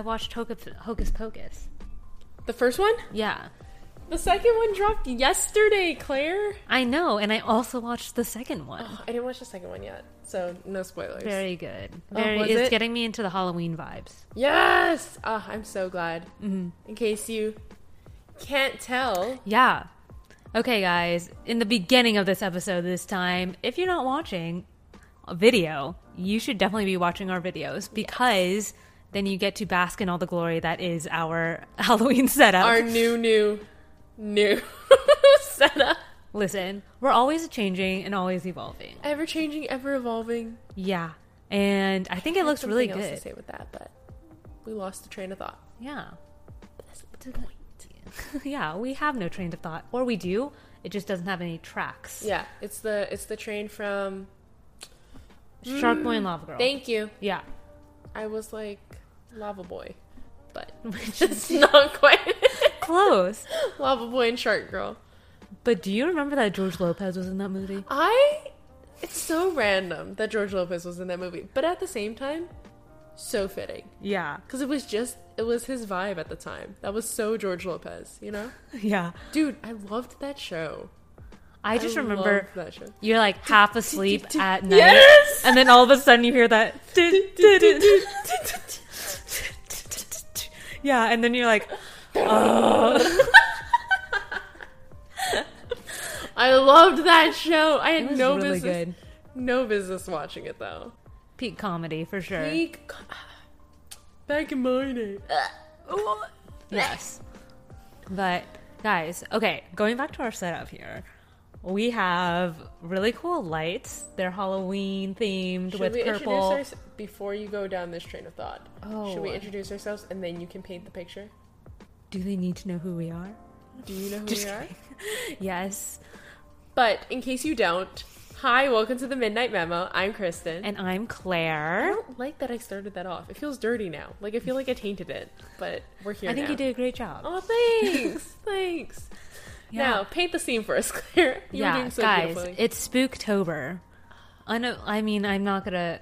I watched Hocus, Hocus Pocus. The first one? Yeah. The second one dropped yesterday, Claire. I know, and I also watched the second one. Oh, I didn't watch the second one yet, so no spoilers. Very good. Oh, Very, was it's it? getting me into the Halloween vibes. Yes! Ah, I'm so glad. In case you can't tell, Yeah. Okay, guys. In the beginning of this episode, this time, if you're not watching a video, you should definitely be watching our videos because then you get to bask in all the glory that is our Halloween setup. our new, new, new setup. Listen, we're always changing and always evolving. Ever changing, ever evolving. Yeah. And I think it looks really else good. to say with that, but we lost the train of thought. Yeah. That's the point. yeah, we have no train of thought. Or we do, it just doesn't have any tracks. Yeah, it's the it's the train from. Shark Boy and mm, Lava Girl. Thank you. yeah. I was like Lava Boy, but Which is not quite Close. Lava Boy and Shark Girl. But do you remember that George Lopez was in that movie? I. It's so random that George Lopez was in that movie, but at the same time, so fitting Yeah. because it was just it was his vibe at the time. That was so George Lopez, you know. Yeah. Dude, I loved that show. I just remember that show. you're like half asleep at night. Yes! And then all of a sudden you hear that. Yeah, and then you're like, I loved that show. I had it was no really business, good. no business watching it though. Peak comedy for sure. Peak co- Back in my day. Yes. But guys, okay, going back to our setup here. We have really cool lights. They're Halloween themed Should with we purple. introduce ourselves before you go down this train of thought? Oh. Should we oh. introduce ourselves and then you can paint the picture? Do they need to know who we are? Do you know who Just we are? Yes. But in case you don't, hi, welcome to the Midnight Memo. I'm Kristen. And I'm Claire. I don't like that I started that off. It feels dirty now. Like I feel like I tainted it, but we're here I think now. you did a great job. Oh, thanks, thanks. Yeah. Now paint the scene for us, Claire. You yeah, so guys, it's Spooktober. I know. I mean, I'm not gonna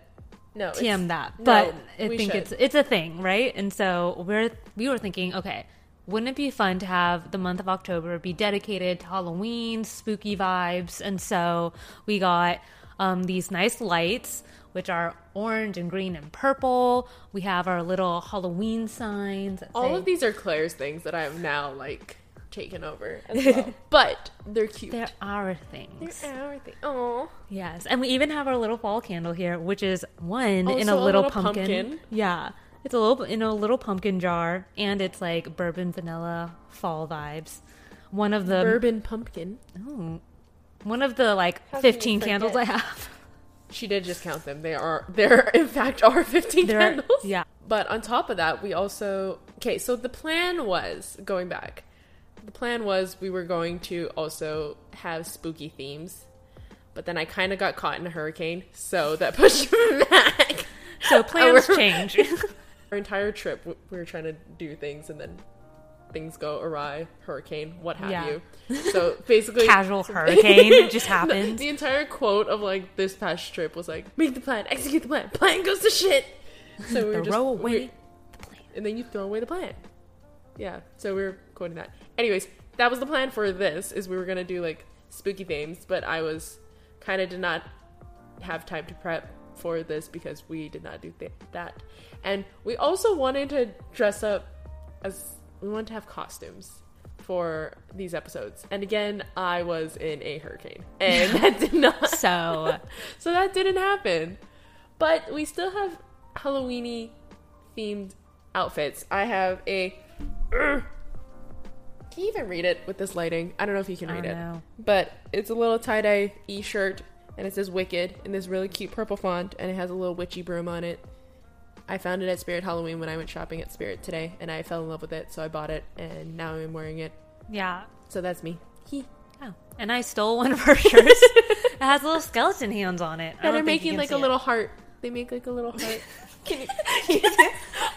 no, TM that, no, but I think should. it's it's a thing, right? And so we're we were thinking, okay, wouldn't it be fun to have the month of October be dedicated to Halloween, spooky vibes? And so we got um, these nice lights, which are orange and green and purple. We have our little Halloween signs. All say- of these are Claire's things that I am now like taken over as well. but they're cute. they're our things. They're our thing. Oh, Yes, and we even have our little fall candle here, which is one in Also a a little, little pumpkin. pumpkin. Yeah, it's a little in a little pumpkin jar, and it's like bourbon vanilla fall vibes. One of the bourbon pumpkin. Ooh. one of the like How fifteen candles I have. She did just count them. They are there. In fact, are fifteen They're- candles. yeah. But on top of that, we also okay. So the plan was going back. The plan was we were going to also have spooky themes, but then I kind of got caught in a hurricane, so that pushed me back. So plans Our- change. Our entire trip, we were trying to do things, and then things go awry. Hurricane, what have Yeah. you. So basically, Casual hurricane just the, happened. the entire quote of like this past trip was like, "Make the plan, execute the plan, plan goes to shit." So we were just Throw we- away the plan. and then you throw away the plan. Yeah, so we were quoting that. Anyways, that was the plan for this is we were gonna do like spooky themes, but I was kind of did not have time to prep for this because we did not do th- that, and we also wanted to dress up as we wanted to have costumes for these episodes. And again, I was in a hurricane, and that did not So so that didn't happen. But we still have Halloweeny themed outfits. I have a. Can you even read it with this lighting? I don't know if you can read it. know. But it's a little tie dye e shirt, and it says Wicked in this really cute purple font, and it has a little witchy broom on it. I found it at Spirit Halloween when I went shopping at Spirit today, and I fell in love with it, so I bought it, and now I'm wearing it. yeah. So that's me. He. Oh. And I stole one of her shirts. it has little skeleton hands on it. And they're making like a it. little heart. They make like a little heart. Can you,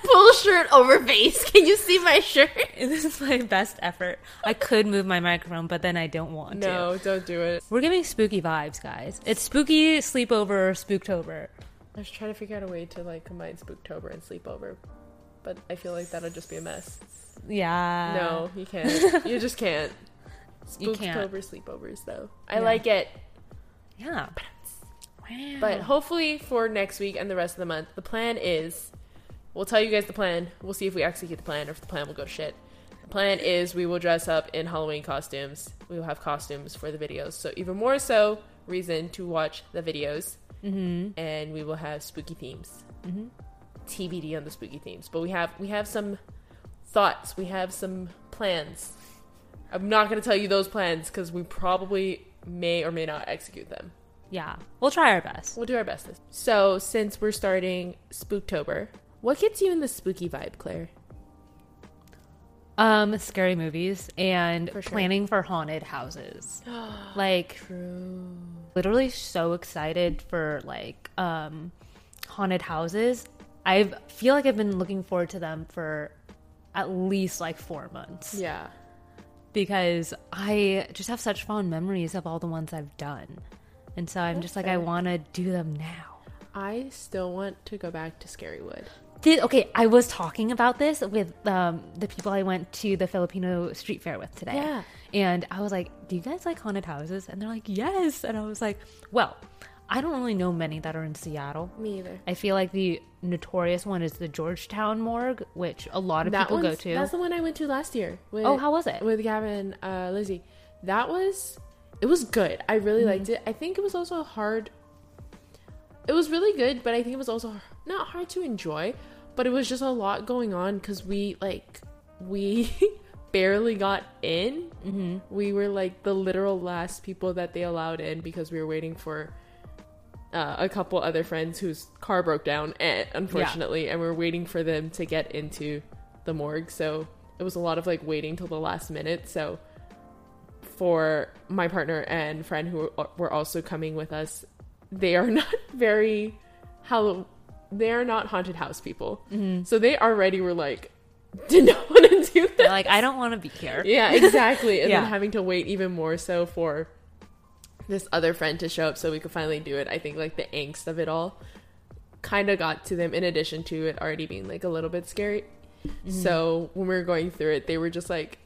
pull shirt over face? Can you see my shirt? This is my best effort. I could move my microphone, but then I don't want to. No, don't do it. We're giving spooky vibes, guys. It's spooky sleepover, spooktober. I was trying to figure out a way to like combine Spooktober and Sleepover, but I feel like that'll just be a mess. Yeah. no, you can't. you just can't. You can't. Spooktober sleepovers, though. I Yeah. like it. Yeah. Wow. But hopefully for next week and the rest of the month, the plan is we'll tell you guys the plan. We'll see if we execute the plan or if the plan will go to shit. The plan is we will dress up in Halloween costumes. We will have costumes for the videos. So even more so reason to watch the videos. Mm-hmm. And we will have spooky themes. Mm-hmm. TBD on the spooky themes. But we have we have some thoughts. We have some plans. I'm not going to tell you those plans because we probably may or may not execute them. Yeah. We'll try our best. We'll do our best. So, since we're starting Spooktober, what gets you in the spooky vibe, Claire? Um, scary movies and For sure. planning for haunted houses. like True. literally so excited for like um haunted houses. I feel like I've been looking forward to them for at least like 4 months Yeah. because I just have such fond memories of all the ones I've done. And so I'm That's just like fair. I want to do them now. I still want to go back to Scarywood. Did okay, I was talking about this with um, the people I went to the Filipino street fair with today. Yeah. And I was like, "Do you guys like haunted houses?" And they're like, "Yes." And I was like, "Well, I don't really know many that are in Seattle. Me either. I feel like the notorious one is the Georgetown morgue, which a lot of That people go to. That's the one I went to last year. With, Oh, how was it? With Gavin, uh, Lizzie. That was, it was good. I really Mm-hmm. liked it. I think it was also hard. It was really good, but I think it was also not hard to enjoy. But it was just a lot going on because we like we barely got in. hmm we were like the literal last people that they allowed in because we were waiting for uh, a couple other friends whose car broke down and unfortunately and we were waiting for them to get into the morgue so it was a lot of like waiting till the last minute so for my partner and friend who were- also coming with us they are not very how they are not haunted house people hmm so they already were like did not want to do that. They're like, I don't want to be here. yeah, exactly. And Yeah. then having to wait even more so for this other friend to show up so we could finally do it. I think like the angst of it all kind of got to them in addition to it already being like a little bit scary. Mm-hmm. So when we were going through it, they were just like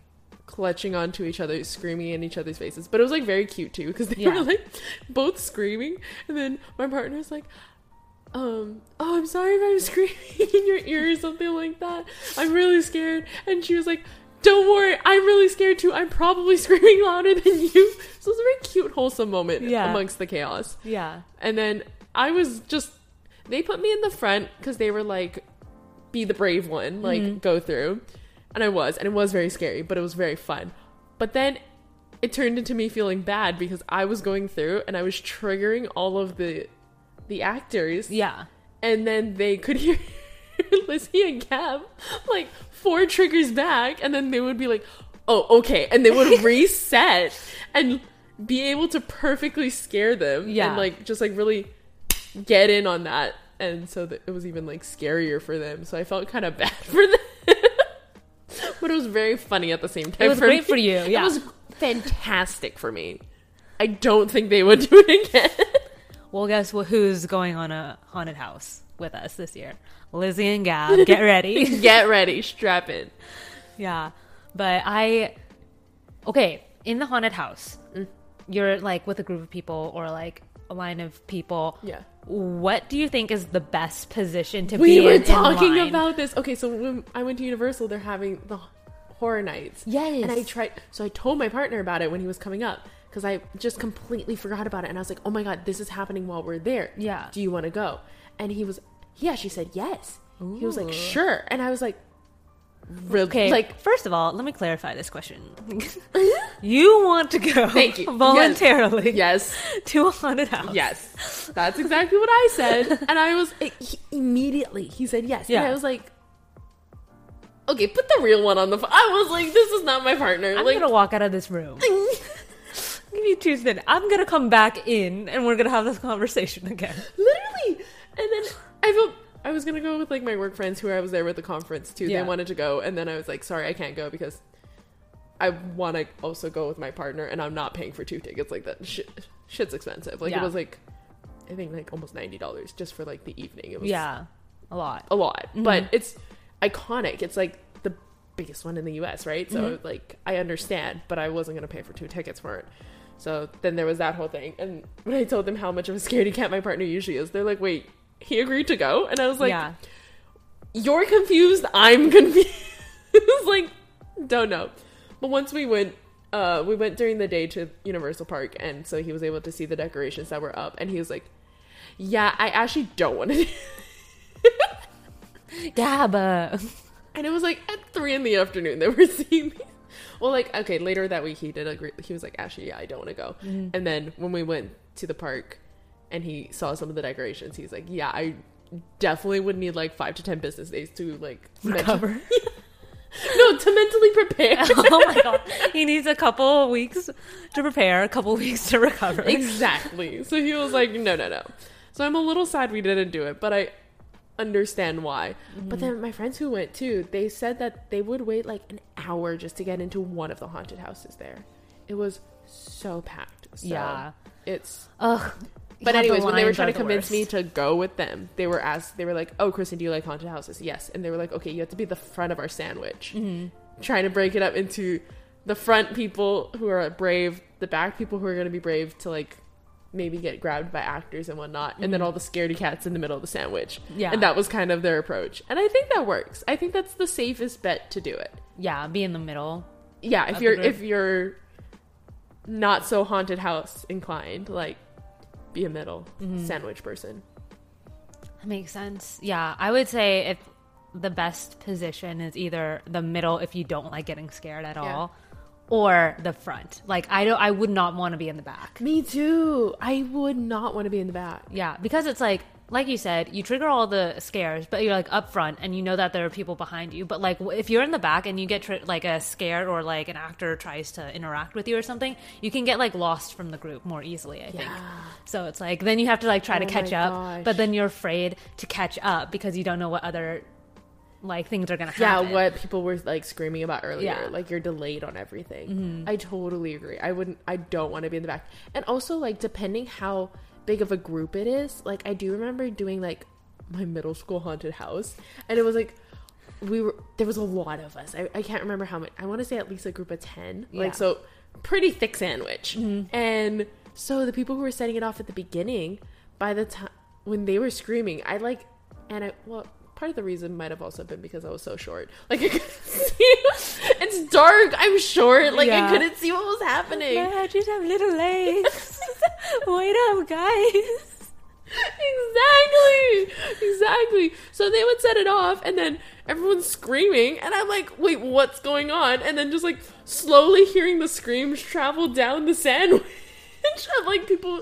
clutching onto each other, screaming in each other's faces. But it was like very cute too because they Yeah. were like both screaming, and then my partner's like. Um, oh, I'm sorry if I'm screaming in your ear or something like that. I'm really scared. And she was like, Don't worry, I'm really scared too. I'm probably screaming louder than you. So it was a very cute, wholesome moment Yeah. amongst the chaos. Yeah. And then I was just, they put me in the front because they were like, be the brave one, like Mhm. go through. And I was, and it was very scary, but it was very fun. But then it turned into me feeling bad because I was going through and I was triggering all of the the actors Yeah. and then they could hear Lizzie and Gab like four triggers back, and then they would be like, "Oh, okay," and they would reset and be able to perfectly scare them, Yeah. and like just like really get in on that, and so that it was even like scarier for them. So I felt kind of bad for them, but it was very funny at the same time. It was for great me. for you. Yeah. It was fantastic for me. I don't think they would do it again. Well, guess what? Who's going on a haunted house with us this year? Lizzie and Gab. Get ready. Get ready, strap in. yeah. But I, okay, in the haunted house, Mm. you're like with a group of people or like a line of people. Yeah. What do you think is the best position to we be were in? in talking line? about this. Okay, so when I went to Universal, they're having the horror nights. Yes. And I tried, so I told my partner about it when he was coming up because I just completely forgot about it. And I was like, oh my God, this is happening while we're there. Yeah. Do you want to go? And he was, he actually said yes. He was like, sure. And I was like, really? Okay, Like, first of all, let me clarify this question. you want to go Thank you. voluntarily yes, to a haunted house? yes. That's exactly what I said. And I was, he, immediately, he said yes. And Yeah. I was like, okay, put the real one on the phone. I was like, this is not my partner. I'm like, gonna walk out of this room. Give me two minutes. I'm gonna come back in, and we're gonna have this conversation again. literally. And then I felt I was gonna go with like my work friends who I was there with the conference too. Yeah. They wanted to go, and then I was like, sorry, I can't go because I want to also go with my partner, and I'm not paying for two tickets like that. Shit, shit's expensive. Like Yeah. it was like I think like almost ninety dollars just for like the evening. It was Yeah, a lot. a lot, Mhm. but it's. Iconic. It's like the biggest one in the US, right? So Mm-hmm. like I understand, but I wasn't gonna pay for two tickets for it. So then there was that whole thing. And when I told them how much of a scaredy cat my partner usually is, they're like, wait, he agreed to go? And I was like, yeah. you're confused, I'm confused. like, don't know. But once we went, uh, we went during the day to Universal Park, and so he was able to see the decorations that were up, and he was like, "Yeah, I actually don't want to." But and it was like at three in the afternoon they we're seeing me. Well, like okay, later that week he did agree. He was like, "Actually, yeah, I don't want to go." Mm. And then when we went to the park, and he saw some of the decorations, he's like, "Yeah, I." Definitely would need like five to ten business days to like mental- recover. no, to mentally prepare. oh my god. He needs a couple weeks to prepare, a couple weeks to recover. exactly. So he was like, no, no, no. So I'm a little sad we didn't do it, but I understand why. But then my friends who went too, they said that they would wait like an hour just to get into one of the haunted houses there. It was so packed. So Yeah. It's Ugh. but Yeah, the anyways, when they were trying to the convince me to go with them, they were asked. They were like, "Oh, Kristen, do you like haunted houses?" Yes, and they were like, "Okay, you have to be the front of our sandwich." Mm-hmm. Trying to break it up into the front people who are brave, the back people who are going to be brave to like maybe get grabbed by actors and whatnot, and then all the scaredy cats in the middle of the sandwich. Mm-hmm. Yeah. and that was kind of their approach, and I think that works. I think that's the safest bet to do it. Yeah, be in the middle. Yeah, if you're if you're not so haunted house inclined, like be a middle Mm-hmm. sandwich person. That makes sense. Yeah, I would say if the best position is either the middle if you don't like getting scared at Yeah. all, or the front. Like I don't I would not want to be in the back. Me too. I would not want to be in the back. Yeah, because it's like like you said, you trigger all the scares, but you're like up front and you know that there are people behind you. But like if you're in the back and you get tri- like a scared or like an actor tries to interact with you or something, you can get like lost from the group more easily, I think. So it's like then you have to like try to Oh catch up, but then you're afraid to catch up because you don't know what other like things are to happen. Yeah, what people were like screaming about earlier. Yeah. Mm-hmm. Like you're delayed on everything. I totally agree. I wouldn't I don't want to be in the back. And also like depending how big of a group it is, like I do remember doing like my middle school haunted house and it was like we were there was a lot of us. I, I can't remember how much I want to say at least a group of 10. Yeah. Like so pretty thick sandwich. And so the people who were setting it off at the beginning, by the time when they were screaming, I like and I well part of the reason might have also been because I was so short. Like I couldn't see. It's dark. I'm short. Like Yeah. I couldn't see what was happening. I just have little legs. Wait up, guys. exactly exactly so they would set it off and then everyone's screaming and i'm like wait what's going on and then just like slowly hearing the screams travel down the sandwich of like people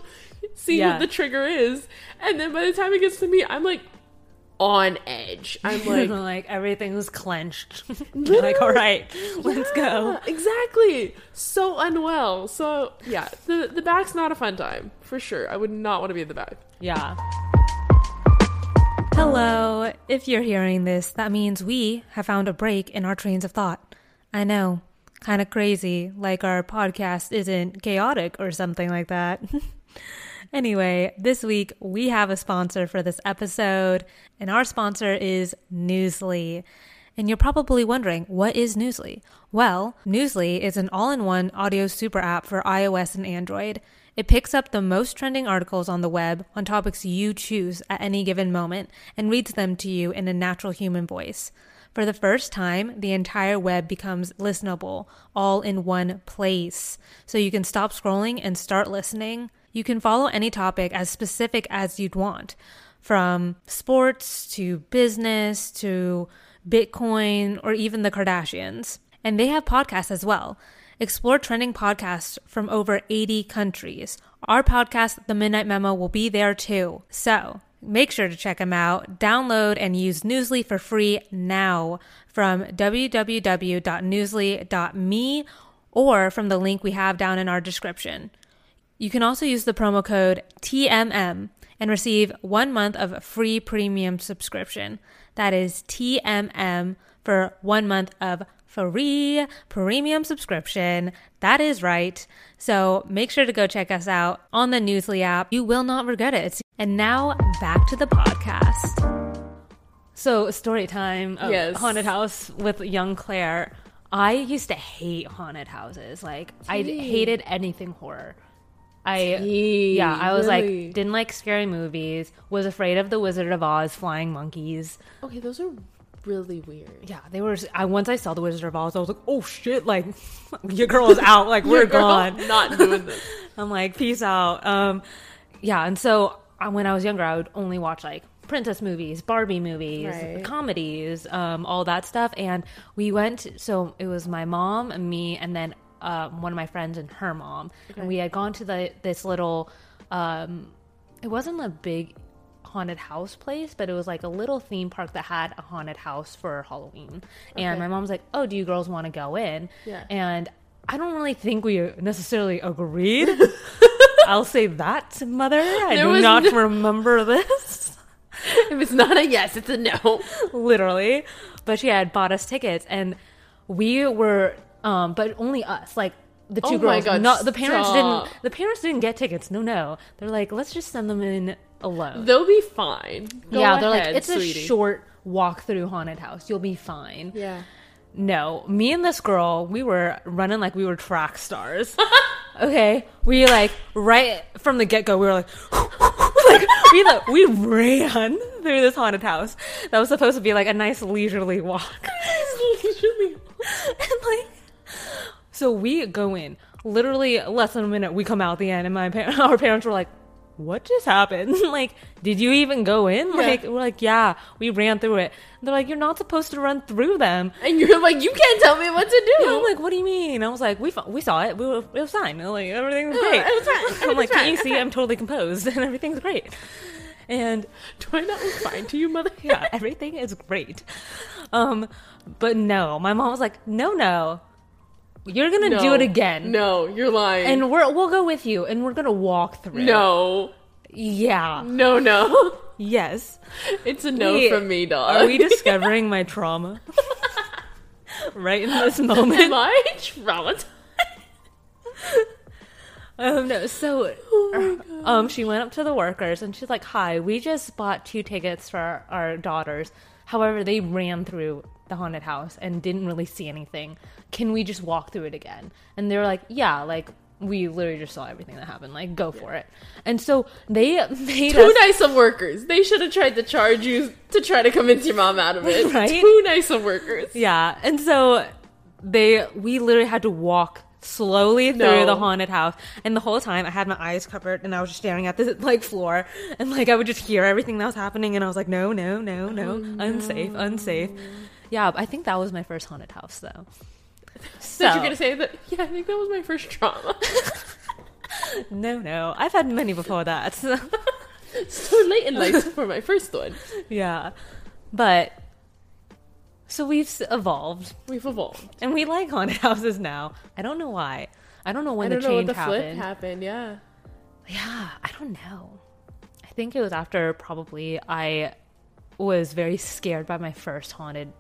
see Yeah. what the trigger is and then by the time it gets to me i'm like on edge i'm like like everything's clenched. Like, all right, let's go. Exactly so unwell so yeah the the back's not a fun time for sure i would not want to be in the back Yeah. Hello. If you're hearing this, that means we have found a break in our trains of thought. I know. Kind of crazy, like our podcast isn't chaotic or something like that. anyway, this week we have a sponsor for this episode, and our sponsor is Newsly. And you're probably wondering, what is Newsly? Well, Newsly is an all in one audio super app for iOS and Android. It picks up the most trending articles on the web on topics you choose at any given moment and reads them to you in a natural human voice. For the first time, the entire web becomes listenable, all in one place. So you can stop scrolling and start listening. You can follow any topic as specific as you'd want, from sports to business to Bitcoin or even the Kardashians. And they have podcasts as well. Explore trending podcasts from over 80 countries. Our podcast, The Midnight Memo, will be there too. So make sure to check them out. Download and use Newsly for free now from www.newsly.me or from the link we have down in our description. You can also use the promo code TMM and receive one month of free premium subscription. That is TMM for one month of free premium subscription. That is right. So make sure to go check us out on the Newsly app. You will not regret it. And now back to the podcast. So story time. Of Yes. Haunted house with young Claire. I used to hate haunted houses. Like I hated anything horror. I Gee, yeah, I was really? like didn't like scary movies. Was afraid of the Wizard of Oz flying monkeys. Okay, those are really weird. Yeah, they were. I once I saw the Wizard of Oz, I was like, oh shit! Like your girl is out. Like we're gone. Not doing this. I'm like, peace out. Um, yeah, and so uh, when I was younger, I would only watch like princess movies, Barbie movies, Right. comedies, um, all that stuff. And we went. So it was my mom and me, and then uh, one of my friends and her mom, and we had gone to the this little. Um, it wasn't a big haunted house place, but it was like a little theme park that had a haunted house for Halloween. And Okay. my mom's like, "Oh, do you girls want to go in?" Yeah. And I don't really think we necessarily agreed. I'll say that, mother. I There do not no- remember this. If it's not a yes, it's a no. Literally. But she had bought us tickets and we were um but only us, like the two Oh my girls. God, not the parents stop. didn't the parents didn't get tickets. No, no. They're like, let's just send them in alone. They'll be fine. Go yeah, they're like, it's sweetie. a short walk through haunted house. You'll be fine. Yeah. No, me and this girl, we were running like we were track stars. okay, we like right from the get go, we were like, like we like, we ran through this haunted house that was supposed to be like a nice leisurely walk, and like, so we go in. Literally less than a minute, we come out the end, and my par- our parents were like, "What just happened? like, did you even go in?" Like, we're like, "Yeah, we ran through it." They're like, "You're not supposed to run through them." And you're like, you can't tell me what to do. And I'm like, what do you mean? I was like, we f- we saw it. We were, it was fine. Like everything was great. it was fine. I'm like, can you see? I'm totally composed and everything's great. And do I not look fine to you, mother? yeah, everything is great. Um, but no, my mom was like, no, no, you're gonna do it again. No, you're lying. And we're we'll go with you, and we're gonna walk through. no, Yeah. no, no. Yes. It's a no Wait, from me, dog. Are we discovering my trauma? right in this moment. Am I traumatized? Um, no, so Oh um, she went up to the workers and she's like, "Hi, we just bought two tickets for our, our daughters. However, they ran through the haunted house and didn't really see anything. Can we just walk through it again?" And they were like, "Yeah, like we literally just saw everything that happened. Like, go for it." And so they made Too us. nice of workers. They should have tried to charge you to try to convince your mom out of it. Right? Too nice of workers. Yeah, and so they we literally had to walk slowly through No. the haunted house. And the whole time i had my eyes covered and i was just staring at the like floor. And like i would just hear everything that was happening and i was like no no no no, oh, unsafe unsafe. Yeah i think that was my first haunted house though. So you're gonna say that? Yeah, I think that was my first trauma. no no. I've had many before that. So, so late in life for my first one. yeah. But so we've evolved We've evolved. and we like haunted houses now i don't know why i don't know when I don't the know change the happened flip happened. Yeah. Yeah, I don't know. I think it was after probably I was very scared by my first haunted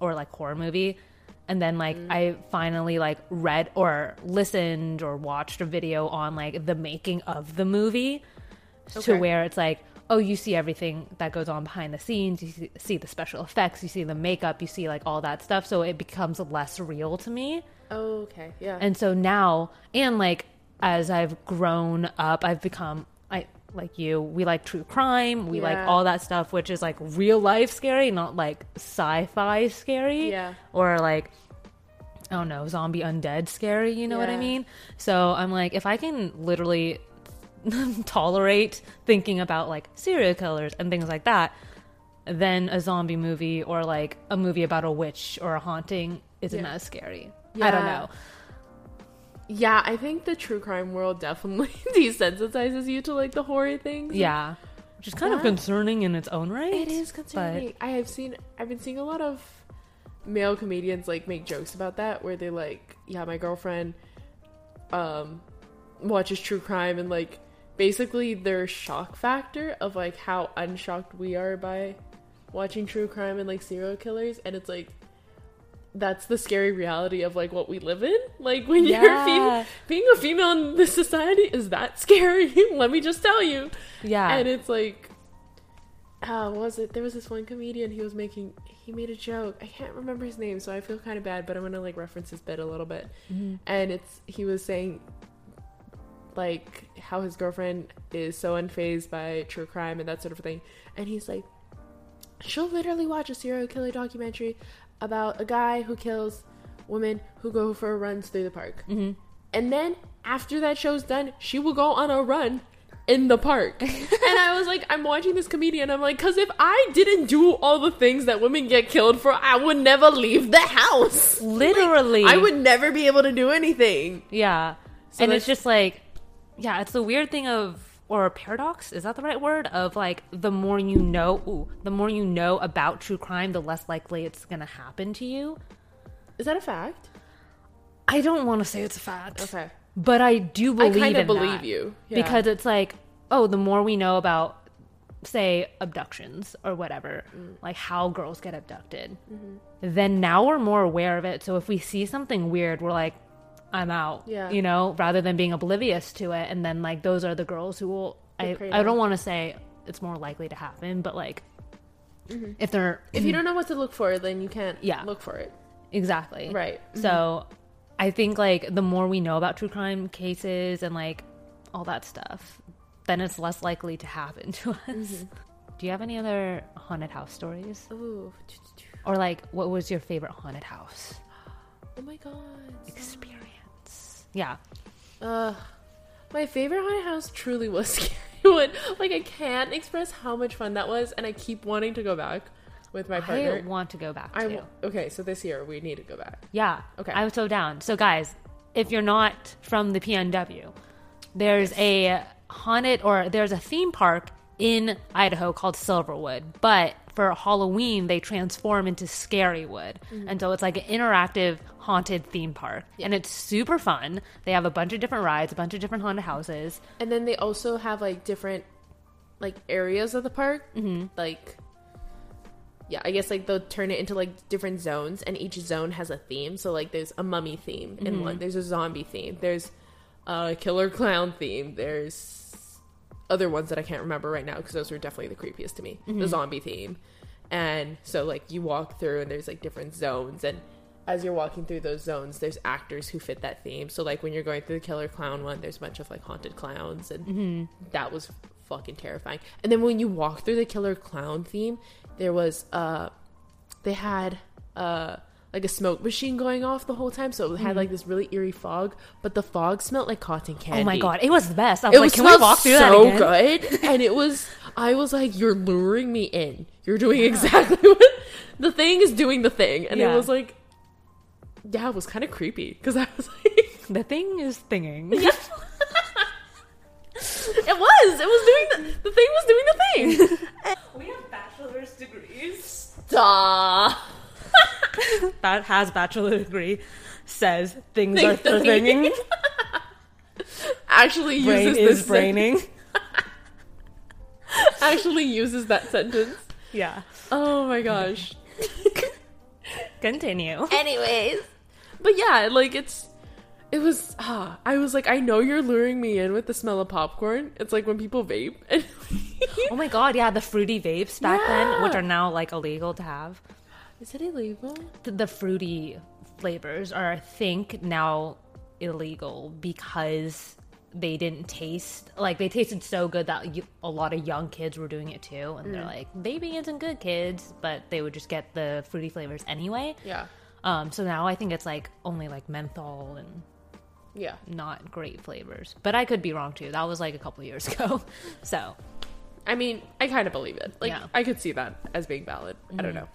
or like horror movie. And then like Mm. I finally like read or listened or watched a video on like the making of the movie to where it's like, oh, you see everything that goes on behind the scenes, you see, see the special effects, you see the makeup, you see like all that stuff. So it becomes less real to me. Oh, okay. Yeah. And so now, and like as I've grown up, I've become I like you. We like true crime. We like all that stuff, which is like real life scary, not like sci-fi scary. Yeah. Or like I don't know, zombie undead scary. You know what I Yeah. mean? So I'm like, if I can literally tolerate thinking about like serial killers and things like that, then a zombie movie or like a movie about a witch or a haunting isn't Yeah. as scary. I don't know. yeah, I think the true crime world definitely desensitizes you to like the horror things. Yeah. Which is kind of concerning in its own right. It is concerning. I have seen I've been seeing a lot of male comedians like make jokes about that where they like, yeah, my girlfriend um watches true crime and like basically their shock factor of like how unshocked we are by watching true crime and like serial killers and it's like that's the scary reality of like what we live in. Like when you're Yeah. female, being a female in this society is that scary. Let me just tell you. Yeah. And it's like uh, what was it? There was this one comedian. He was making. He made a joke. I can't remember his name, so I feel kind of bad. But I'm gonna like reference his bit a little bit. And it's he was saying, like how his girlfriend is so unfazed by true crime and that sort of thing. And he's like, she'll literally watch a serial killer documentary about a guy who kills women who go for runs through the park. Mm-hmm. And then after that show's done, she will go on a run in the park. and I was like, I'm watching this comedian. I'm like, because if I didn't do all the things that women get killed for, I would never leave the house. Literally. I would never be able to do anything. Yeah. So and it's just like, yeah, it's the weird thing of, or paradox, is that the right word? Of like, the more you know, ooh, the more you know about true crime, the less likely it's going to happen to you. Is that a fact? I don't want to say it's a fact. Okay. But I do believe I kind of believe you. Yeah. because it's like oh the more we know about say abductions or whatever Mm. like how girls get abducted Mm-hmm. then now we're more aware of it so if we see something weird we're like i'm out Yeah. you know rather than being oblivious to it and then like those are the girls who will i, I don't want to say it's more likely to happen but like if they're if you don't know what to look for, then you can't Yeah. look for it. Exactly. Right. So I think like the more we know about true crime cases and like all that stuff, then it's less likely to happen to us. Mm-hmm. Do you have any other haunted house stories? Ooh. Or like what was your favorite haunted house Oh my god. experience? Yeah. Uh, my favorite haunted house truly was Scary Wood. Like I can't express how much fun that was, and I keep wanting to go back with my partner. I want to go back I okay, so this year we need to go back. Yeah. Okay. I was so down. So, guys, if you're not from the PNW, there's a haunted or there's a theme park in Idaho called Silverwood, but for Halloween they transform into Scarywood, and so it's like an interactive haunted theme park, and it's super fun. They have a bunch of different rides, a bunch of different haunted houses. And then they also have like different like areas of the park. Mm-hmm. Like yeah, I guess like they'll turn it into like different zones, and each zone has a theme. So like there's a mummy theme in one. There's a zombie theme. There's a killer clown theme. There's other ones that I can't remember right now because those were definitely the creepiest to me. The zombie theme, and so like you walk through and there's like different zones and. As you're walking through those zones, there's actors who fit that theme. So, like when you're going through the killer clown one, there's a bunch of like haunted clowns, and that was fucking terrifying. And then when you walk through the killer clown theme, there was uh, they had uh like a smoke machine going off the whole time, so it had like mm. this really eerie fog, but the fog smelled like cotton candy. Oh my god, it was the best! I was It like, was can we walk through that so again? good, and it was. I was like, "You're luring me in. You're doing exactly what the thing is doing. The thing," and Yeah. it was like, yeah, it was kind of creepy because I was like, The thing is thinging. it was, it was doing the the thing was doing the thing. we have bachelor's degrees. Stop. that has bachelor degree says things Thing- are the thinging. Actually Brain uses is this braining. Actually uses that sentence. yeah. Oh my gosh. Continue. Anyways, but yeah, like it's it was ah, I was like I know you're luring me in with the smell of popcorn. It's like when people vape. And Oh my god, yeah, the fruity vapes back then, which are now like illegal to have. Is it illegal? The, the fruity flavors are, I think, now illegal because they didn't taste like they tasted so good that you, a lot of young kids were doing it too, and they're like "Baby isn't good, kids, but they would just get the fruity flavors anyway. Yeah. Um, so now I think it's like only like menthol and Yeah. not great flavors. But I could be wrong too. That was like a couple years ago. So I mean, I kind of believe it. Like Yeah. Mm-hmm. I could see that as being valid. I don't know.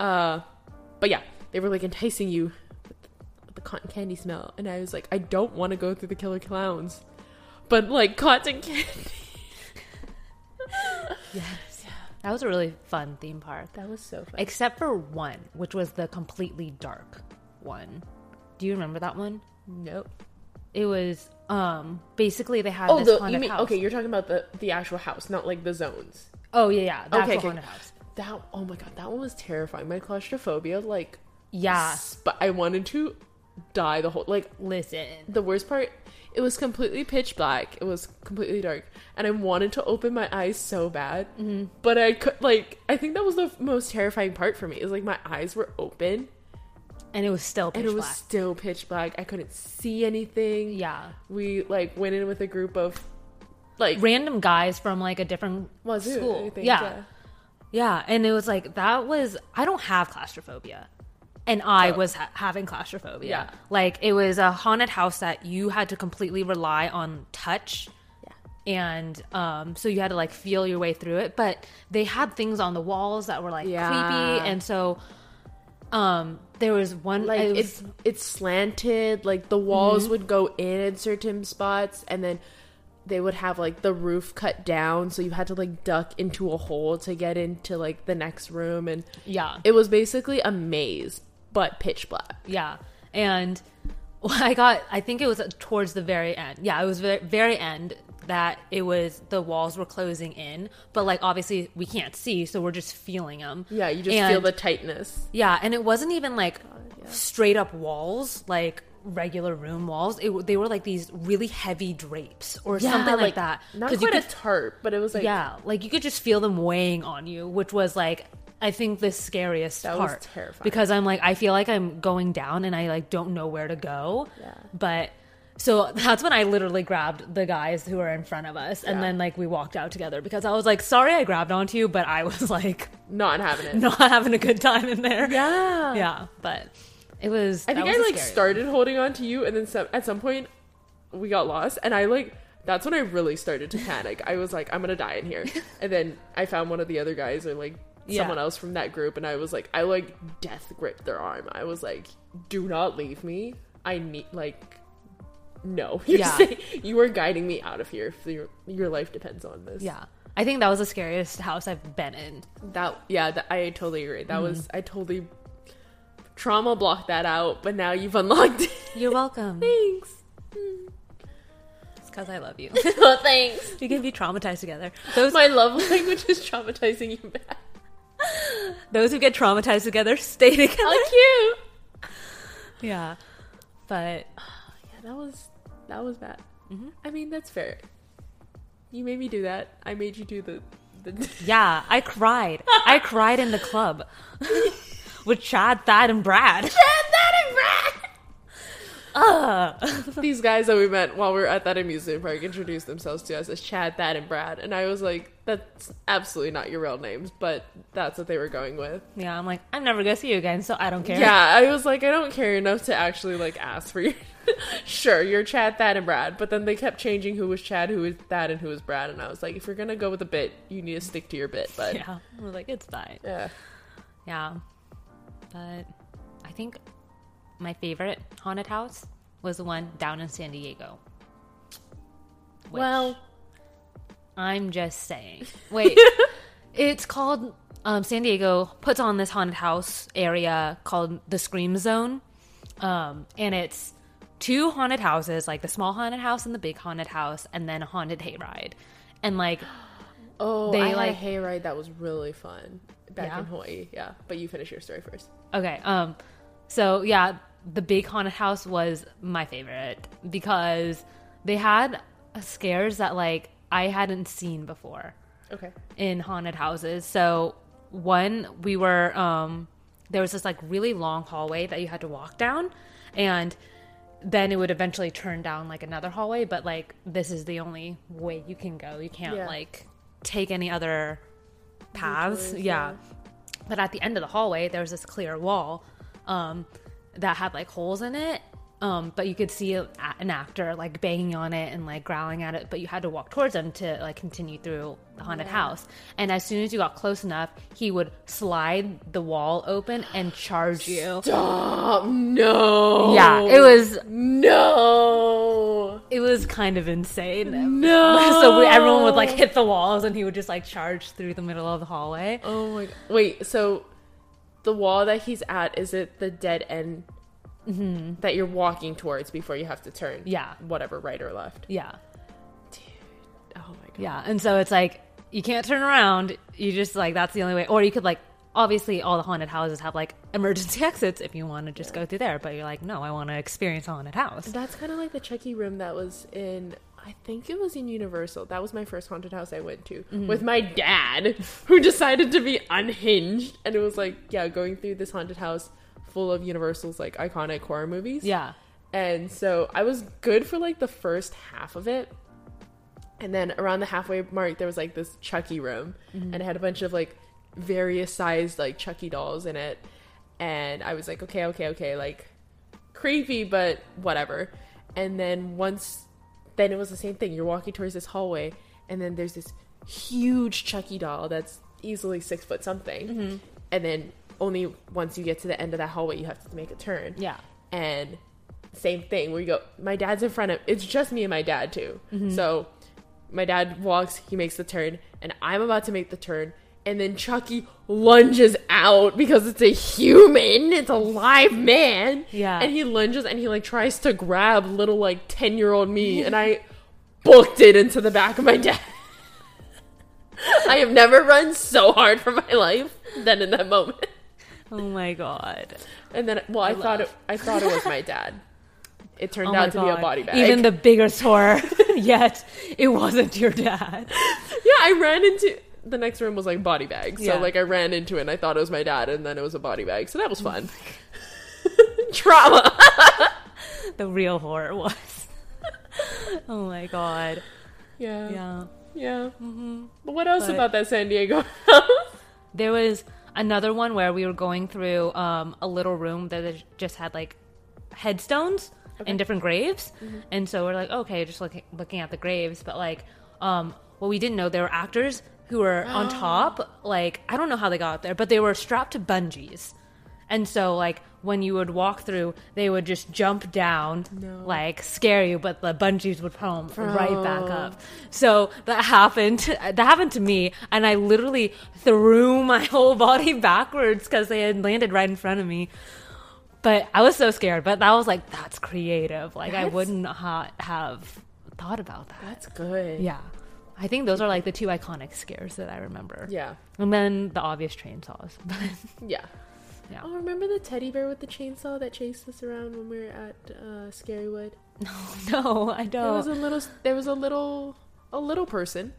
Uh but yeah, they were like enticing you with the, with the cotton candy smell and I was like I don't want to go through the killer clowns. But like cotton candy. Yes. Yeah. That was a really fun theme park. That was so fun. Except for one, which was the completely dark one. Do you remember that one? Nope. It was um basically they had Oh, this the, haunted you mean house. okay? You're talking about the the actual house, not like the zones. Oh yeah, yeah. The Okay, actual okay. haunted house. That oh my god, that one was terrifying. My claustrophobia, like Yeah. But I wanted to die the whole like Listen. the worst part it was completely pitch black it was completely dark and i wanted to open my eyes so bad Mm-hmm. but i could like i think that was the most terrifying part for me is like my eyes were open And it was still pitch and it was black. still pitch black i couldn't see anything Yeah. we like went in with a group of like Random guys from like a different Wazzu, school. Think, yeah. Yeah, and it was like that was I don't have claustrophobia. And I Oh. was ha- having claustrophobia. Yeah. Like it was a haunted house that you had to completely rely on touch. Yeah. And um so you had to like feel your way through it, but they had things on the walls that were like Yeah. creepy and so um there was one like it was- it's it's slanted like the walls would go in at certain spots and then they would have like the roof cut down so you had to like duck into a hole to get into like the next room and yeah. it was basically a maze but pitch black Yeah. And I got, I think it was uh, towards the very end. Yeah, it was very, very end that it was the walls were closing in, but like obviously we can't see, so we're just feeling them. yeah you just And- feel the tightness Yeah, and it wasn't even like oh, yeah. straight up walls, like regular room walls. It, they were like these really heavy drapes or something like, that. not quite could- a tarp but it was like yeah, like you could just feel them weighing on you, which was like I think the scariest That was part. terrifying. Because I'm like I feel like I'm going down and I like don't know where to go. Yeah. But so that's when I literally grabbed the guys who were in front of us and Yeah. then like we walked out together because I was like sorry I grabbed onto you, but I was like not having it not having a good time in there. yeah Yeah, but it was I think that I like started holding on to you, and then some, at some point we got lost, and I like that's when I really started to panic. I was like, I'm gonna die in here, and then I found one of the other guys or like Yeah. someone else from that group, and I was like, I like death gripped their arm. I was like, Do not leave me. I need like. No, you're Yeah. saying- you are guiding me out of here. Your your life depends on this. Yeah. I think that was the scariest house I've been in. that yeah, that, I totally agree. That Mm-hmm. was I totally trauma blocked that out, but now you've unlocked it. You're welcome. Thanks. It's because I love you. oh, thanks. we can be traumatized together. Those My love language is traumatizing you back. those who get traumatized together stay together. How cute. Yeah. But Yeah, that was that was bad. Mm-hmm. I mean, that's fair. You made me do that. I made you do the the. yeah, I cried. I cried in the club with Chad, Thad, and Brad. Chad, Thad, and Brad. Ugh. These guys that we met while we were at that amusement park introduced themselves to us as Chad, Thad, and Brad, and I was like, "That's absolutely not your real names," but that's what they were going with. Yeah, I'm like, I'm never gonna see you again, so I don't care. Yeah, I was like, I don't care enough to actually like ask for your. sure, you're Chad, Thad, and Brad, but then they kept changing who was Chad, who was Thad, and who was Brad, and I was like, if you're gonna go with a bit, you need to stick to your bit. But yeah. I was like, it's fine. Yeah, Yeah. But I think my favorite haunted house was the one down in San Diego. Which- well, I'm just saying. Wait, it's called um, San Diego puts on this haunted house area called the Scream Zone, um, and it's two haunted houses, like the small haunted house and the big haunted house, and then a haunted hayride. And like, oh, They, I had a like- hayride that was really fun back Yeah? in Hawaii. Yeah, but you finish your story first. okay, um, so yeah, the big haunted house was my favorite because they had scares that like I hadn't seen before. Okay. in haunted houses. So one, we were um there was this like really long hallway that you had to walk down and then it would eventually turn down like another hallway, but like this is the only way you can go. You can't Yeah. like take any other paths. Detours, yeah. yeah. But at the end of the hallway there was this clear wall um that had like holes in it. Um, but you could see a, an actor like banging on it and like growling at it, but you had to walk towards them to like continue through the haunted Yeah. house. And as soon as you got close enough, he would slide the wall open and charge you. Stop! No. Yeah, it was No. It was kind of insane. No. so we, everyone would like hit the walls, and he would just like charge through the middle of the hallway. Oh my. God. Wait. So, the wall that he's at is it the dead end mm-hmm. that you're walking towards before you have to turn? Yeah. Whatever, right or left. Yeah, Dude. Oh my god. yeah. And so it's like you can't turn around. You just like that's the only way. Or you could like obviously all the haunted houses have like emergency exits if you want to just go through there. But you're like, no, I want to experience a haunted house. That's kind of like the Chucky room that was in. I think it was in Universal. That was my first haunted house I went to Mm-hmm. with my dad, who decided to be unhinged, and it was like, yeah, going through this haunted house full of Universal's like iconic horror movies. Yeah. And so I was good for like the first half of it. And then around the halfway mark, there was like this Chucky room, and it had a bunch of like various sized like Chucky dolls in it. And I was like, okay, okay, okay, like creepy, but whatever. And then once, then it was the same thing. You're walking towards this hallway, and then there's this huge Chucky doll that's easily six foot something. Mm-hmm. And then only once you get to the end of that hallway, you have to make a turn Yeah. and same thing where you go my dad's in front of it's just me and my dad too mm-hmm. so my dad walks he makes the turn and i'm about to make the turn and then chucky lunges out because it's a human it's a live man Yeah. and he lunges and he like tries to grab little like 10 year old me and i booked it into the back of my dad i have never run so hard for my life than in that moment Oh my god. and then, well, I, I thought it. I thought it was my dad. It oh turned Oh out to be a body bag. Even the biggest horror, yet it wasn't your dad. yeah, I ran into the next room was like body bags. So Yeah. like I ran into it and I thought it was my dad, and then it was a body bag. So that was fun. Trauma. The real horror was. oh my god. Yeah. Yeah. Yeah. But what else But- about that San Diego? There was another one where we were going through um, a little room that just had like headstones and different graves, and so we're like, okay, just looking looking at the graves, but like, um, what we didn't know there were actors who were on top. Like, I don't know how they got there, but they were strapped to bungees, and so like when you would walk through, they would just jump down, No. like scare you, but the bungees would pull 'em right back up. So that happened. That happened to me, and I literally threw my whole body backwards because they had landed right in front of me. But I was so scared. But that was like, that's creative. Like I wouldn't ha- have thought about that. That's good. Yeah, I think those are like the two iconic scares that I remember. Yeah. And then the obvious chainsaws. Yeah. yeah. Oh, remember the teddy bear with the chainsaw that chased us around when we were at uh, Scarywood? no, no, I There was don't. a little. There was a little. A little person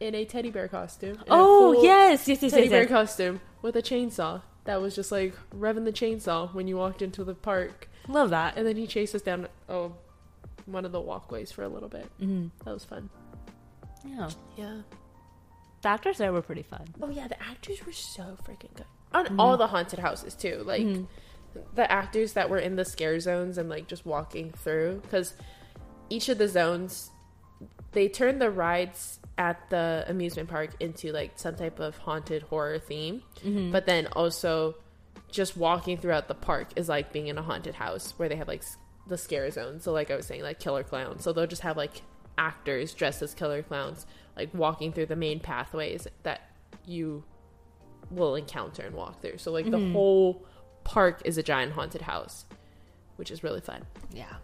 in a teddy bear costume. Oh yes, yes, yes, teddy yes. bear yes. costume with a chainsaw that was just like revving the chainsaw when you walked into the park, Love that. and then he chased us down oh one of the walkways for a little bit. hmm That was fun. Yeah, Yeah. the actors there were pretty fun. Oh yeah, the actors were so freaking good on all the haunted houses too. Like Mhm. the actors that were in the scare zones and like just walking through because each of the zones they turn the rides at the amusement park into like some type of haunted horror theme Mhm. but then also just walking throughout the park is like being in a haunted house where they have like the scare zone so like i was saying like killer clowns so they'll just have like actors dressed as killer clowns like walking through the main pathways that you will encounter and walk through. So like the Mhm. whole park is a giant haunted house which is really fun. Yeah.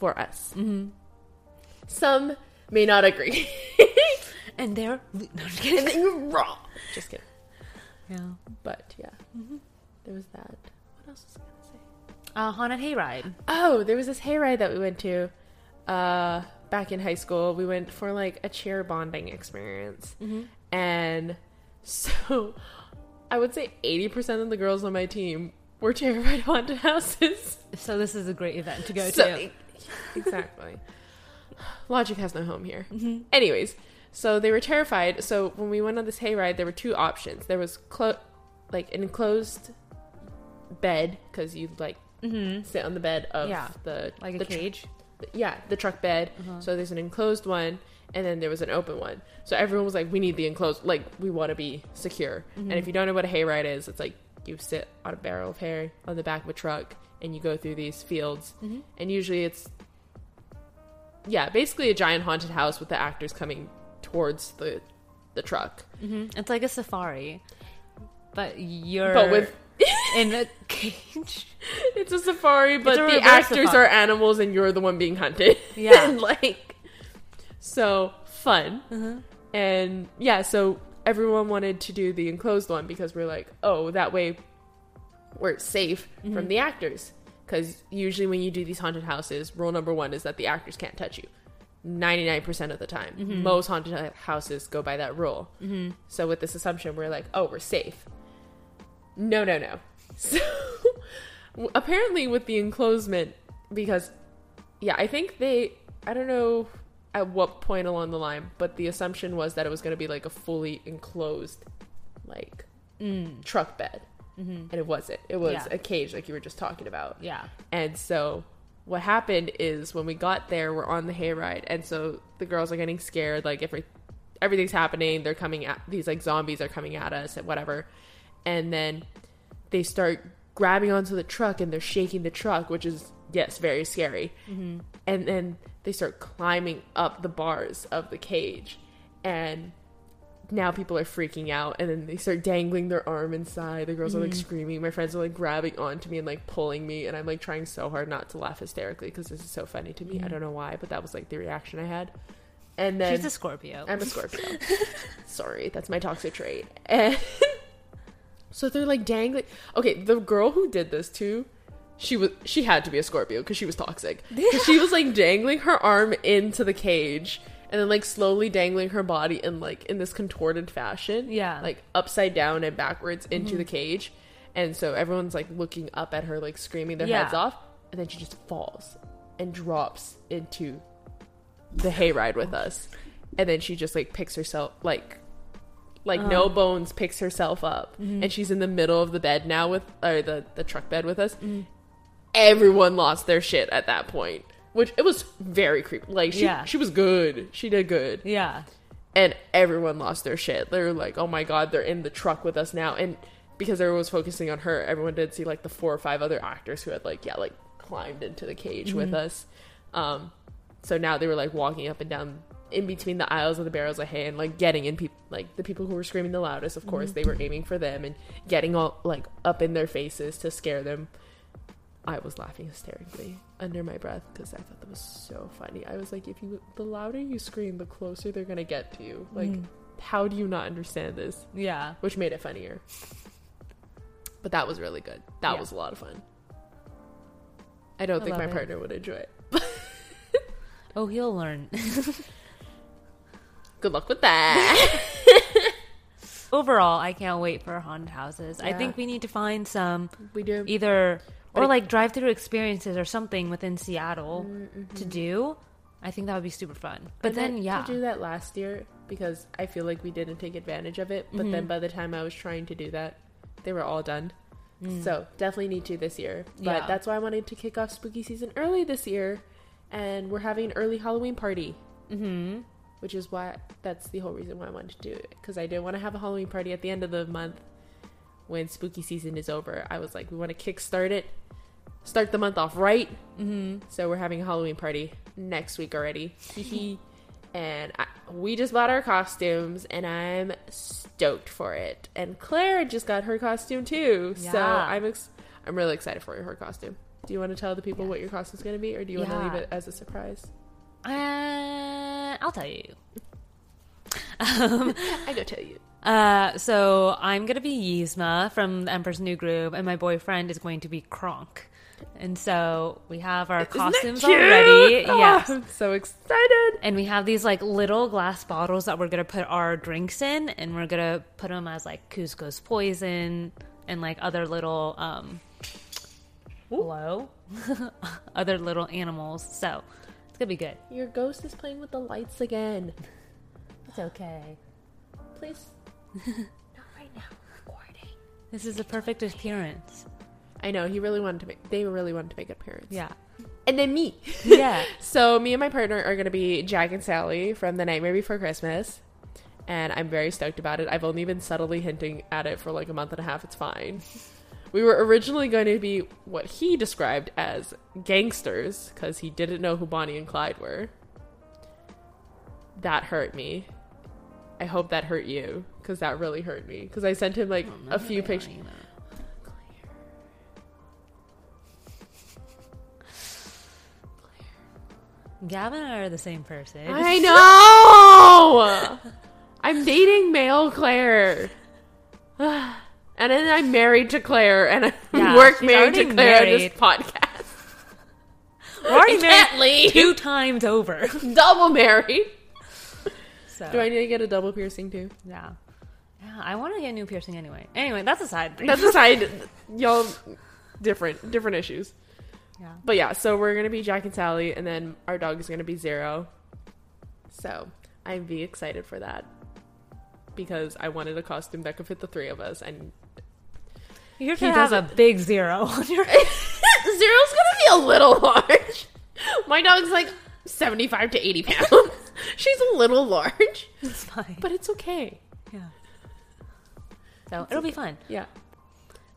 for us. Hmm some may not agree. And they're no, just kidding. and you're wrong. Just kidding. Yeah. but yeah. There was that. What else was i gonna say? Uh, haunted hayride. Oh, there was this hayride that we went to uh, back in high school. We went for like a cheer bonding experience. Mm-hmm. And so I would say 80% of the girls on my team were terrified of haunted houses. So this is a great event to go So- to. exactly. Logic has no home here. Mhm. Anyways, so they were terrified. So when we went on this hayride, there were two options. There was clo- like an enclosed bed because you'd like Mm-hmm. sit on the bed of Yeah, the Like a the tr- cage. Yeah, the truck bed. Uh-huh. So there's an enclosed one, and then there was an open one. So everyone was like, "We need the enclosed. Like, we want to be secure." Mm-hmm. And if you don't know what a hayride is, it's like you sit on a barrel of hay on the back of a truck, and you go through these fields. Mm-hmm. And usually it's, yeah, basically a giant haunted house with the actors coming towards the the truck, Mm-hmm. It's like a safari, but you're but with in a cage. it's a safari, but a the actors safari. are animals, and you're the one being hunted. Yeah. and like, so fun. Uh-huh. And yeah, so everyone wanted to do the enclosed one because we're like, oh, that way we're safe from mm-hmm. the actors. Because usually when you do these haunted houses, rule number one is that the actors can't touch you. 99% of the time. Mm-hmm. Most haunted houses go by that rule. So with this assumption, we're like, oh, we're safe. No, no, no. So apparently with the enclosement, because, yeah, I think they, I don't know at what point along the line, but the assumption was that it was going to be like a fully enclosed, like, mm. truck bed. Mm-hmm. And it wasn't. It was Yeah. a cage, like you were just talking about. Yeah. And so what happened is when we got there, we're on the hayride, and so the girls are getting scared, like every everything's happening. They're coming at these like zombies are coming at us and whatever. And then they start grabbing onto the truck and they're shaking the truck, which is yes, very scary. Mm-hmm. And then they start climbing up the bars of the cage, and now people are freaking out and then they start dangling their arm inside. The girls are like mm-hmm. screaming. My friends are like grabbing onto me and like pulling me and i'm like trying so hard not to laugh hysterically because this is so funny to me. I mm-hmm. don't know why but that was like the reaction i had. And then She's a Scorpio. i'm a scorpio. Sorry that's my toxic trait. And so they're like dangling. Okay the girl who did this too she was she had to be a scorpio because she was toxic. She was like dangling her arm into the cage and then like slowly dangling her body in like in this contorted fashion Yeah. like upside down and backwards into mm-hmm. the cage. And so everyone's like looking up at her like screaming their Yeah. heads off. And then she just falls and drops into the hayride with oh us. And then she just like picks herself like like uh-huh. no bones picks herself up mm-hmm. and she's in the middle of the bed now with or the the truck bed with us. Mm-hmm. Everyone lost their shit at that point which it was very creepy like she Yeah. she was good. She did good. Yeah. and everyone lost their shit. They're like oh my god they're in the truck with us now. And because everyone was focusing on her everyone did see like the four or five other actors who had like yeah like climbed into the cage with mm-hmm. us. Um so now they were like walking up and down in between the aisles of the barrels of hay and like getting in people like the people who were screaming the loudest of course they were mm-hmm. aiming for them and getting all like up in their faces to scare them. I was laughing hysterically under my breath because i thought that was so funny. I was like if you the louder you scream the closer they're gonna get to you. Like mm. how do you not understand this? Yeah. which made it funnier. But that was really good. That Yeah. was a lot of fun. I don't I think my it. partner would enjoy it. Oh, he'll learn. good luck with that Overall, I can't wait for haunted houses. I think we need to find some we do either or like drive through experiences or something within Seattle Mm-hmm. to do. I think that would be super fun. But I then, yeah, to do that last year because I feel like we didn't take advantage of it. But Mm-hmm. then by the time I was trying to do that, they were all done. So definitely need to this year. But Mm. Yeah. that's why I wanted to kick off spooky season early this year, and we're having an early Halloween party. hmm Which is why that's the whole reason why I wanted to do it because I didn't want to have a Halloween party at the end of the month when spooky season is over. I was like, we want to kickstart it, start the month off right. hmm So we're having a Halloween party next week already. And I, we just bought our costumes, and I'm stoked for it. And Claire just got her costume too, so I'm ex- I'm really excited for her costume. Do you want to tell the people what your costume's going to be, or do you want to leave it as a surprise? Uh, I'll tell you. I go tell you. Uh, so I'm gonna be Yzma from the Emperor's New Groove, and my boyfriend is going to be Kronk. And so we have our Isn't costumes already. Oh, Yes. I'm so excited. And we have these like little glass bottles that we're gonna put our drinks in, and we're gonna put them as like Kuzco's poison and like other little um, hello, other little animals. So it's gonna be good. Your ghost is playing with the lights again. It's okay. Please. Not right now. Recording. This is a perfect appearance. I know he really wanted to make. They really wanted to make an appearance. Yeah. And then me. Yeah. So me and my partner are gonna be Jack and Sally from The Nightmare Before Christmas, and I'm very stoked about it. I've only been subtly hinting at it for like a month and a half. It's fine. We were originally going to be what he described as gangsters because he didn't know who Bonnie and Clyde were. That hurt me. I hope that hurt you because that really hurt me because I sent him like a few pictures. Gavin and I are the same person. I know. I'm dating male Claire. and then I'm married to Claire, and I Yeah, work married to Claire on married. this podcast. We're already married leave. two times over. Double married. So Do I need to get a double piercing too? yeah, yeah. I want to get a new piercing anyway. Anyway, that's a side thing. That's side. y'all. Different, different issues. yeah. But yeah, so we're gonna be Jack and Sally, and then our dog is gonna be Zero. So I'm be excited for that because I wanted a costume that could fit the three of us, and You're He gonna have a big zero on your. Zero's gonna be a little large. My dog's like 75 to 80 pounds. She's a little large, It's fine. but it's okay. yeah. So it'll be fun. Yeah.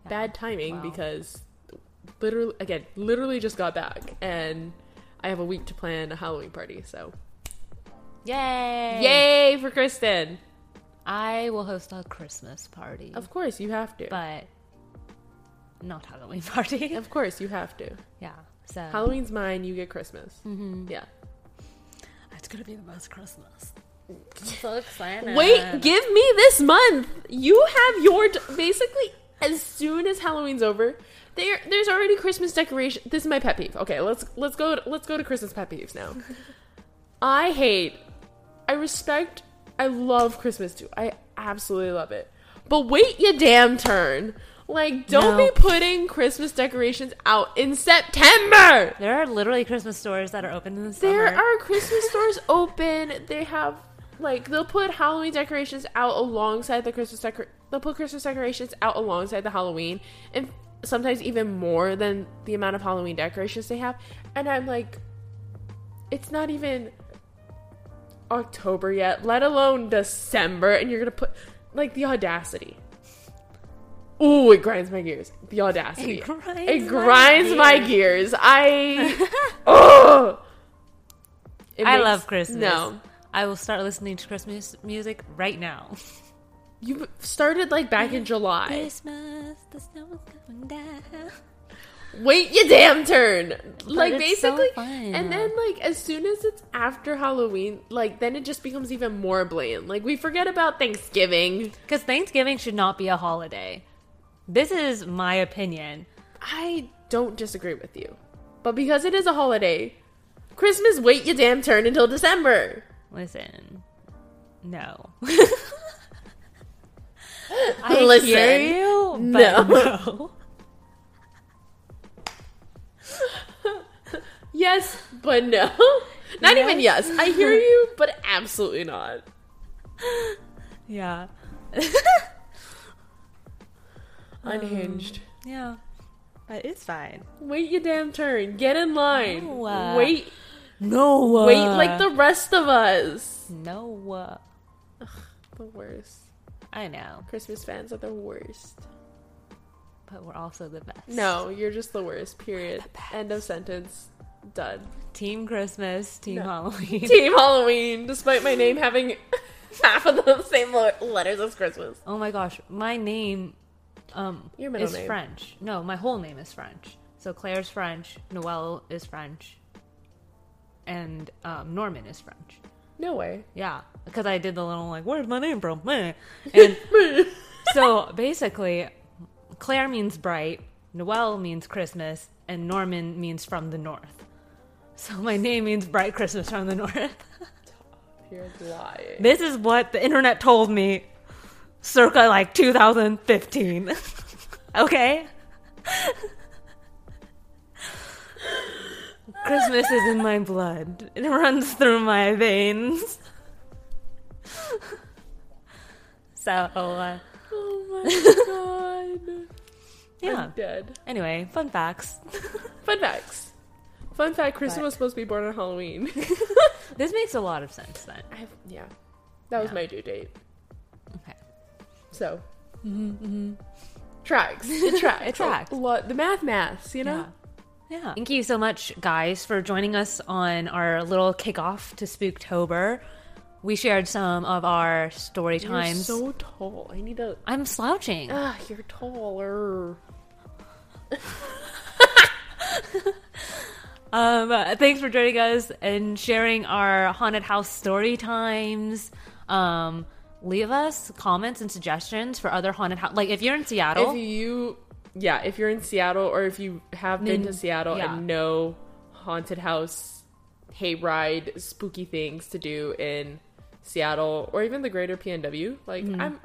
Bad timing Wow. because literally, again, literally just got back, and I have a week to plan a Halloween party. So Yay! yay for Kristen! I will host a Christmas party, Of course, you have to. but not Halloween party. Of course, you have to. yeah. So Halloween's mine. You get Christmas. Mhm. Yeah. it's gonna be the best Christmas. I'm so excited. Wait, give me this month. You have your d- basically as soon as Halloween's over. There, there's already Christmas decoration. This is my pet peeve. Okay, let's let's go. Let's go to Christmas pet peeves now. I hate. I respect. I love Christmas too. I absolutely love it. But wait your damn turn. Like, don't No. be putting Christmas decorations out in September. There are literally Christmas stores that are open in the summer. There are Christmas stores open. They have like they'll put Halloween decorations out alongside the Christmas decor. They'll put Christmas decorations out alongside the Halloween, and sometimes even more than the amount of Halloween decorations they have. And I'm like, it's not even October yet, let alone December, and you're gonna put like the audacity. Ooh, it grinds my gears. The audacity. It grinds It my grinds my gears. gears. I. oh. It I makes- love Christmas. No, I will start listening to Christmas music right now. you started like back in July. Christmas, the snow is coming down. Wait your damn turn. like it's so basically, fun. and then like as soon as it's after Halloween, like then it just becomes even more blatant. Like we forget about Thanksgiving. Because Thanksgiving should not be a holiday. This is my opinion. I don't disagree with you, but because it is a holiday, Christmas wait your damn turn until December. Listen, no. I Listen, hear you, but no. no. Yes, but no. Not even yes. I hear you, but absolutely not. Yeah. Unhinged. Yeah. But it's fine. Wait your damn turn. Get in line. No, uh, wait, No. wait like the rest of us. No. uh, The worst. I know, Christmas fans are the worst. but we're also the best. No, you're just the worst. Period. End of sentence. Done. Team Christmas, Team No. Halloween. Team Halloween, despite my name having half of the same letters as Christmas. Oh my gosh, my name um Your middle is name. French. No, my whole name is French. So Claire's French, Noelle is French, and um, Norman is French. No way. Yeah, because I did the little like, "Where's my name from?" Meh. And so basically, Claire means bright, Noelle means Christmas, and Norman means from the north. So my name means bright Christmas from the north. You're lying. This is what the internet told me circa like 2015. okay? Christmas is in my blood. It runs through my veins. so, uh, Oh my god. yeah. I'm dead. Anyway, fun facts. Fun facts. Fun fact: Kristen But- was supposed to be born on Halloween. This makes a lot of sense then. I have, yeah, that was Yeah. my due date. Okay. So, tracks. It tracks. It tracks. A lot. The math, maths. You know. Yeah. Yeah. Thank you so much, guys, for joining us on our little kickoff to Spooktober. We shared some of our story You're times. so tall. I need to. I'm slouching. Ah, you're taller. Um, thanks for joining us and sharing our haunted house story times. Um, leave us comments and suggestions for other haunted house. Like if you're in Seattle, If you, yeah, if you're in Seattle or if you have been to Seattle yeah. and know haunted house, hayride, spooky things to do in Seattle or even the greater PNW, like Mm-hmm. I'm,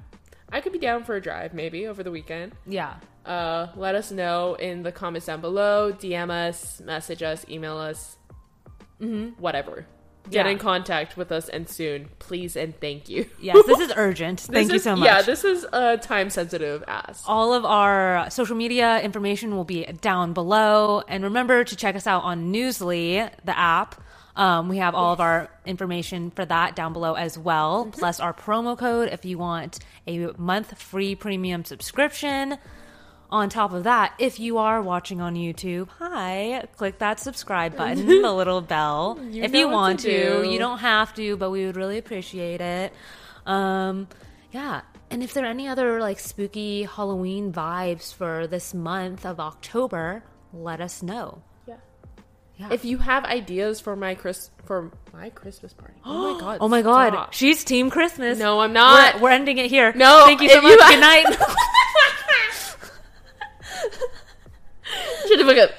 I could be down for a drive maybe over the weekend. yeah, Uh, let us know in the comments down below. DM us, message us, email us, whatever. Get Yeah. in contact with us and soon, please and thank you. yes, this is urgent. Thank This you so much. Yeah, this is a time sensitive ask. All of our social media information will be down below. And remember to check us out on Newsly, the app. Um, we have all of our information for that down below as well, plus our promo code if you want a month free premium subscription. On top of that, if you are watching on YouTube, hi, click that subscribe button, the little bell. You if you want to you don't have to, but we would really appreciate it. Um, yeah. And if there are any other like spooky Halloween vibes for this month of October, let us know. Yeah. Yeah. If you have ideas for my Chris for my Christmas party, oh my god! oh my god, stop. she's Team Christmas. No, I'm not. We're, we're ending it here. No, thank you so much. you- Good night. Shut the fuck up.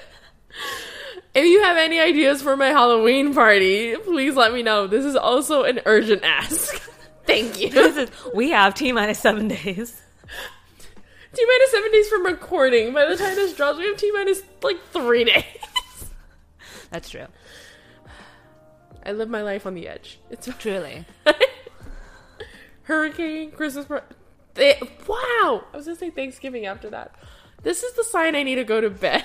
If you have any ideas for my Halloween party, please let me know. This is also an urgent ask. Thank you. Is- we have T minus seven days. T minus seven days from recording. By the time this drops, we have T minus like three days. That's true. I live my life on the edge. It's Truly. hurricane, Christmas. Th- wow! I was gonna say Thanksgiving after that. This is the sign I need to go to bed.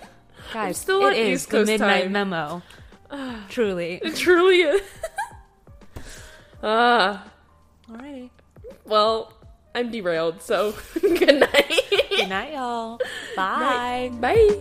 Guys, still it on is East the midnight time. memo. Truly. it truly is. Ah, Alrighty. well, I'm derailed, so good night. Good night, y'all. Bye. Bye.